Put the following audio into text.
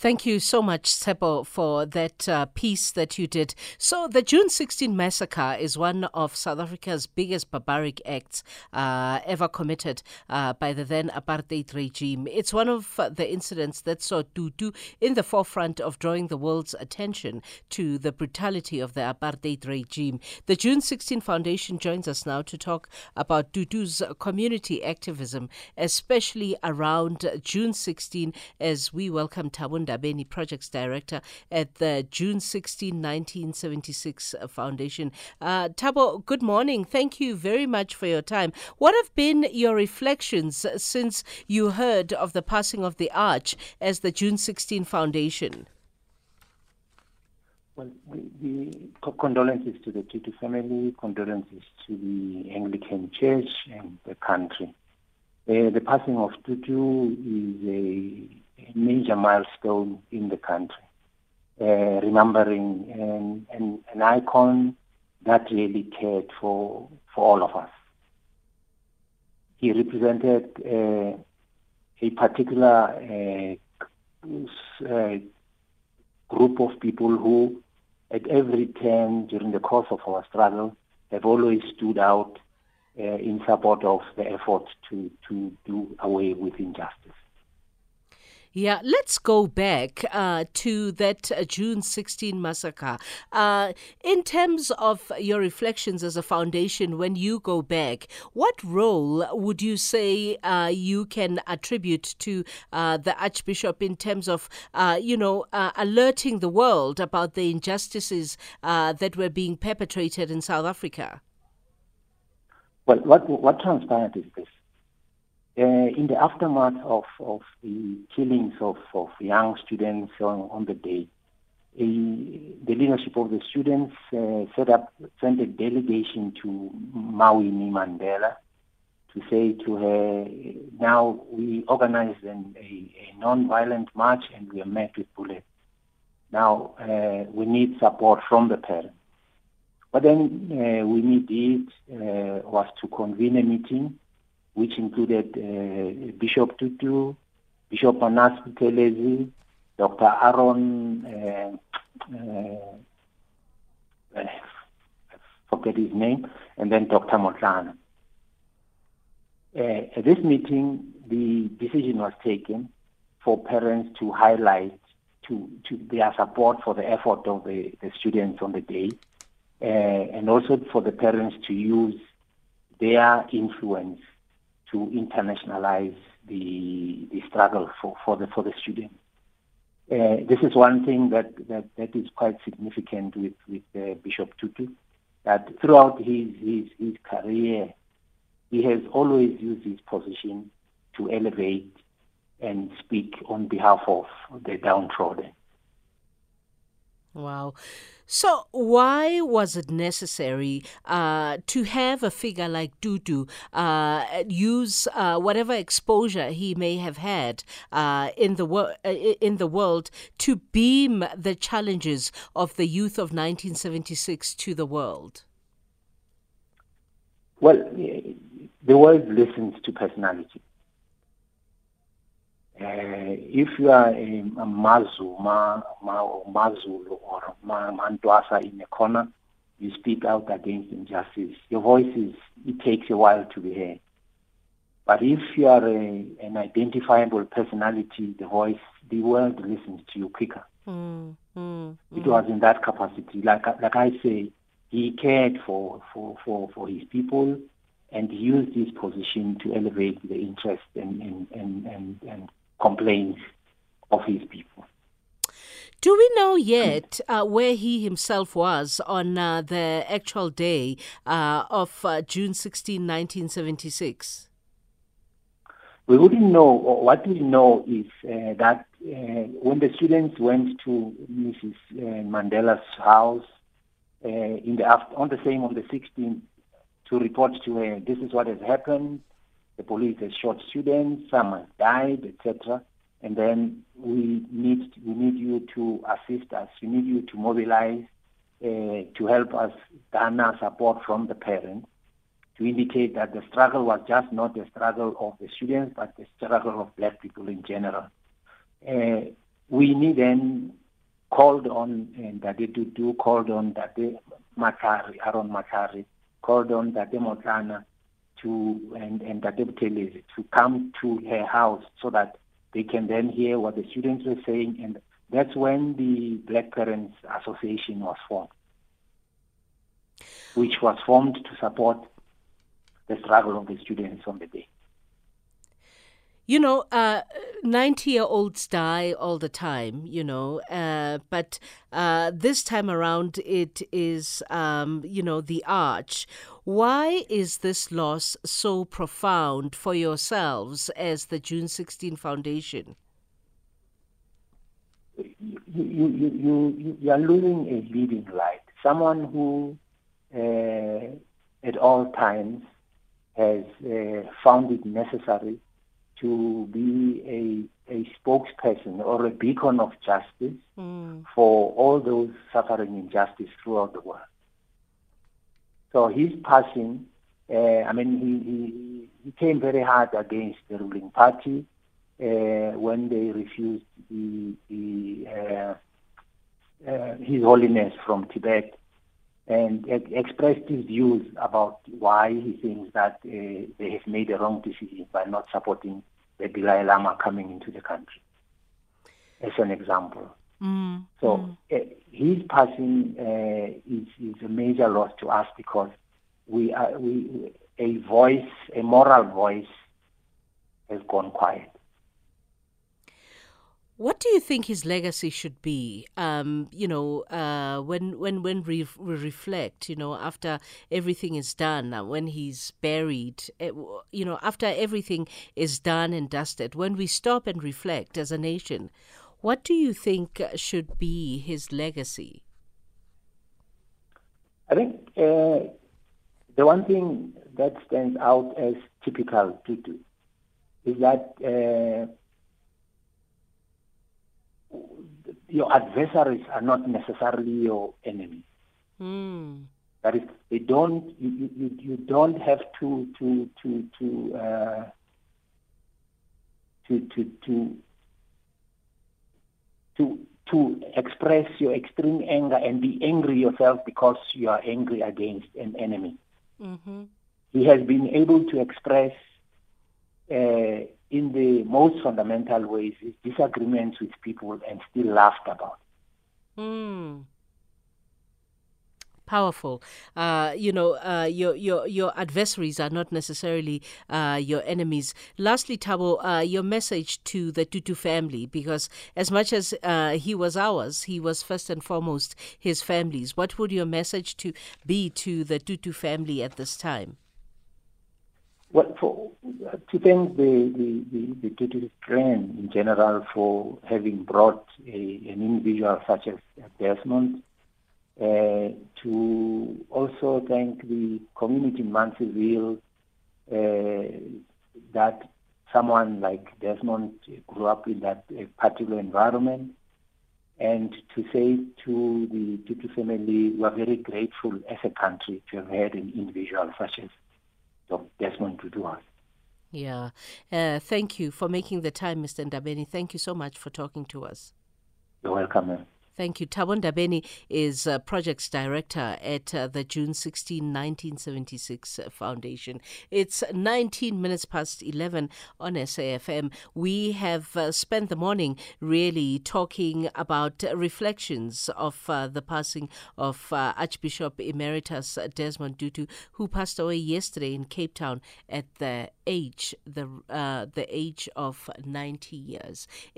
Thank you so much, Sebo, for that uh, piece that you did. So, the June 16 massacre is one of South Africa's biggest barbaric acts uh, ever committed uh, by the then apartheid regime. It's one of the incidents that saw Tutu in the forefront of drawing the world's attention to the brutality of the apartheid regime. The June 16 Foundation joins us now to talk about Tutu's community activism, especially around June 16, as we welcome Thabo Ndabeni, Projects Director at the June 16, 1976 Foundation. Uh, Thabo, good morning. Thank you very much for your time. What have been your reflections since you heard of the passing of the Arch as the June 16 Foundation? Well, the, the condolences to the Tutu family, condolences to the Anglican Church and the country. Uh, the passing of Tutu is a major milestone in the country, uh, remembering an, an, an, icon that really cared for, for all of us. He represented uh, a particular uh, uh, group of people who, at every turn during the course of our struggle, have always stood out uh, in support of the effort to, to do away with injustice. Yeah, let's go back uh, to that uh, June 16 massacre. Uh, in terms of your reflections as a foundation, when you go back, what role would you say uh, you can attribute to uh, the Archbishop in terms of, uh, you know, alerting the world about the injustices that were being perpetrated in South Africa? Well, what, what transpired is this uh, in the aftermath of, of the killings of, of young students on, on the day, a, the leadership of the students uh, set up, sent a delegation to Ma Winnie Mandela to say to her, now we organized an, a, a non-violent march and we are met with bullets. Now uh, we need support from the parents. What then uh, we needed uh, was to convene a meeting which included uh, Bishop Tutu, Bishop Manas Dr. Aaron, uh, uh, forget his name, and then Dr. Motlana. Uh, at this meeting, the decision was taken for parents to highlight to, to their support for the effort of the, the students on the day, uh, and also for the parents to use their influence to internationalize the the struggle for, for the for the students. Uh, this is one thing that, that, that is quite significant with with uh, Bishop Tutu, that throughout his, his his career, he has always used his position to elevate and speak on behalf of the downtrodden. Wow. So, why was it necessary uh, to have a figure like Tutu uh, use uh, whatever exposure he may have had uh, in the wor- uh, in the world to beam the challenges of the youth of 1976 to the world? Well, the world listens to personality. Uh, if you are a, a Mazu, Ma, Ma, Mazulu or Ma, Mantwasa in a corner, you speak out against injustice. Your voice is, it takes a while to be heard. But if you are a, an identifiable personality, the voice, the world listens to you quicker. Mm, mm, it was in that capacity. Like, like I say, he cared for, for, for, for his people and used his position to elevate the interest and, and, and, and, and complaints of his people. Do we know yet uh, where he himself was on uh, the actual day uh, of uh, June 16, 1976? We wouldn't know. What we know is uh, that uh, when the students went to Mrs. Mandela's house in the after- on the same on the 16th to report to her, this is what has happened the police has shot students, some have died, etc. And then we need we need you to assist us. We need you to mobilize uh, to help us garner support from the parents to indicate that the struggle was just not the struggle of the students, but the struggle of black people in general. Uh, need then called on and Dade Dudu called on that they Matari, Aaron Matari, called on Dade Motlana to and, and Buthelezi to come to her house so that they can then hear what the students were saying and that's when the Black Parents Association was formed, which was formed to support the struggle of the students on the day. You know, 90 uh, year olds die all the time, you know, uh, but uh, this time around it is, um, you know, the arch. Why is this loss so profound for yourselves as the June 16 Foundation? You, you, you, you, are losing a leading light, someone who uh, at all times has uh, found it necessary to be a, a spokesperson or a beacon of justice mm. for all those suffering injustice throughout the world. So his passing, uh, I mean, he, he, he, came very hard against the ruling party uh, when they refused the, the uh, uh His Holiness from Tibet and expressed his views about why he thinks that uh, they have made a wrong decision by not supporting the Dalai Lama coming into the country, as an example. Mm, so. Uh, his passing uh, is, is a major loss to us because we are we a voice, a moral voice, has gone quiet. What do you think his legacy should be? Um, you know, uh, when when when we, we, reflect, you know, after everything is done, uh, when he's buried, uh, you know, after everything is done and dusted, when we stop and reflect as a nation, what do you think should be his legacy? I think uh, the one thing that stands out as typical Tutu is that uh, your adversaries are not necessarily your enemies. Mm. That is, they don't. You, you, you don't have to to to to uh, to to to to to express your extreme anger and be angry yourself because you are angry against an enemy. Mm-hmm. He has been able to express uh, in the most fundamental ways is disagreements with people and still laughed about. Mm. Powerful. Uh, you know, uh, your your your adversaries are not necessarily uh, your enemies. Lastly, Thabo, uh, your message to the Tutu family, because as much as uh, he was ours, he was first and foremost his family's. What would your message to be to the Tutu family at this time? Well, for, to thank the, the, the, the Tutu clan in general for having brought a, an individual such as Desmond, uh, to also thank the community in Munsieville uh, that someone like Desmond grew up in that uh, particular environment, and to say to the Tutu family, we are very grateful as a country to have had an individual such as Desmond Tutu us. Yeah. Uh, thank you for making the time, Mr. Ndabeni. Thank you so much for talking to us. You're welcome. Thank you. Thabo Ndabeni is uh, projects director at uh, the June 16, 1976 Foundation. It's 19 minutes past 11 on SAFM. We have uh, spent the morning really talking about reflections of uh, the passing of uh, Archbishop Emeritus Desmond Tutu, who passed away yesterday in Cape Town at the age the uh, the age of 90 years.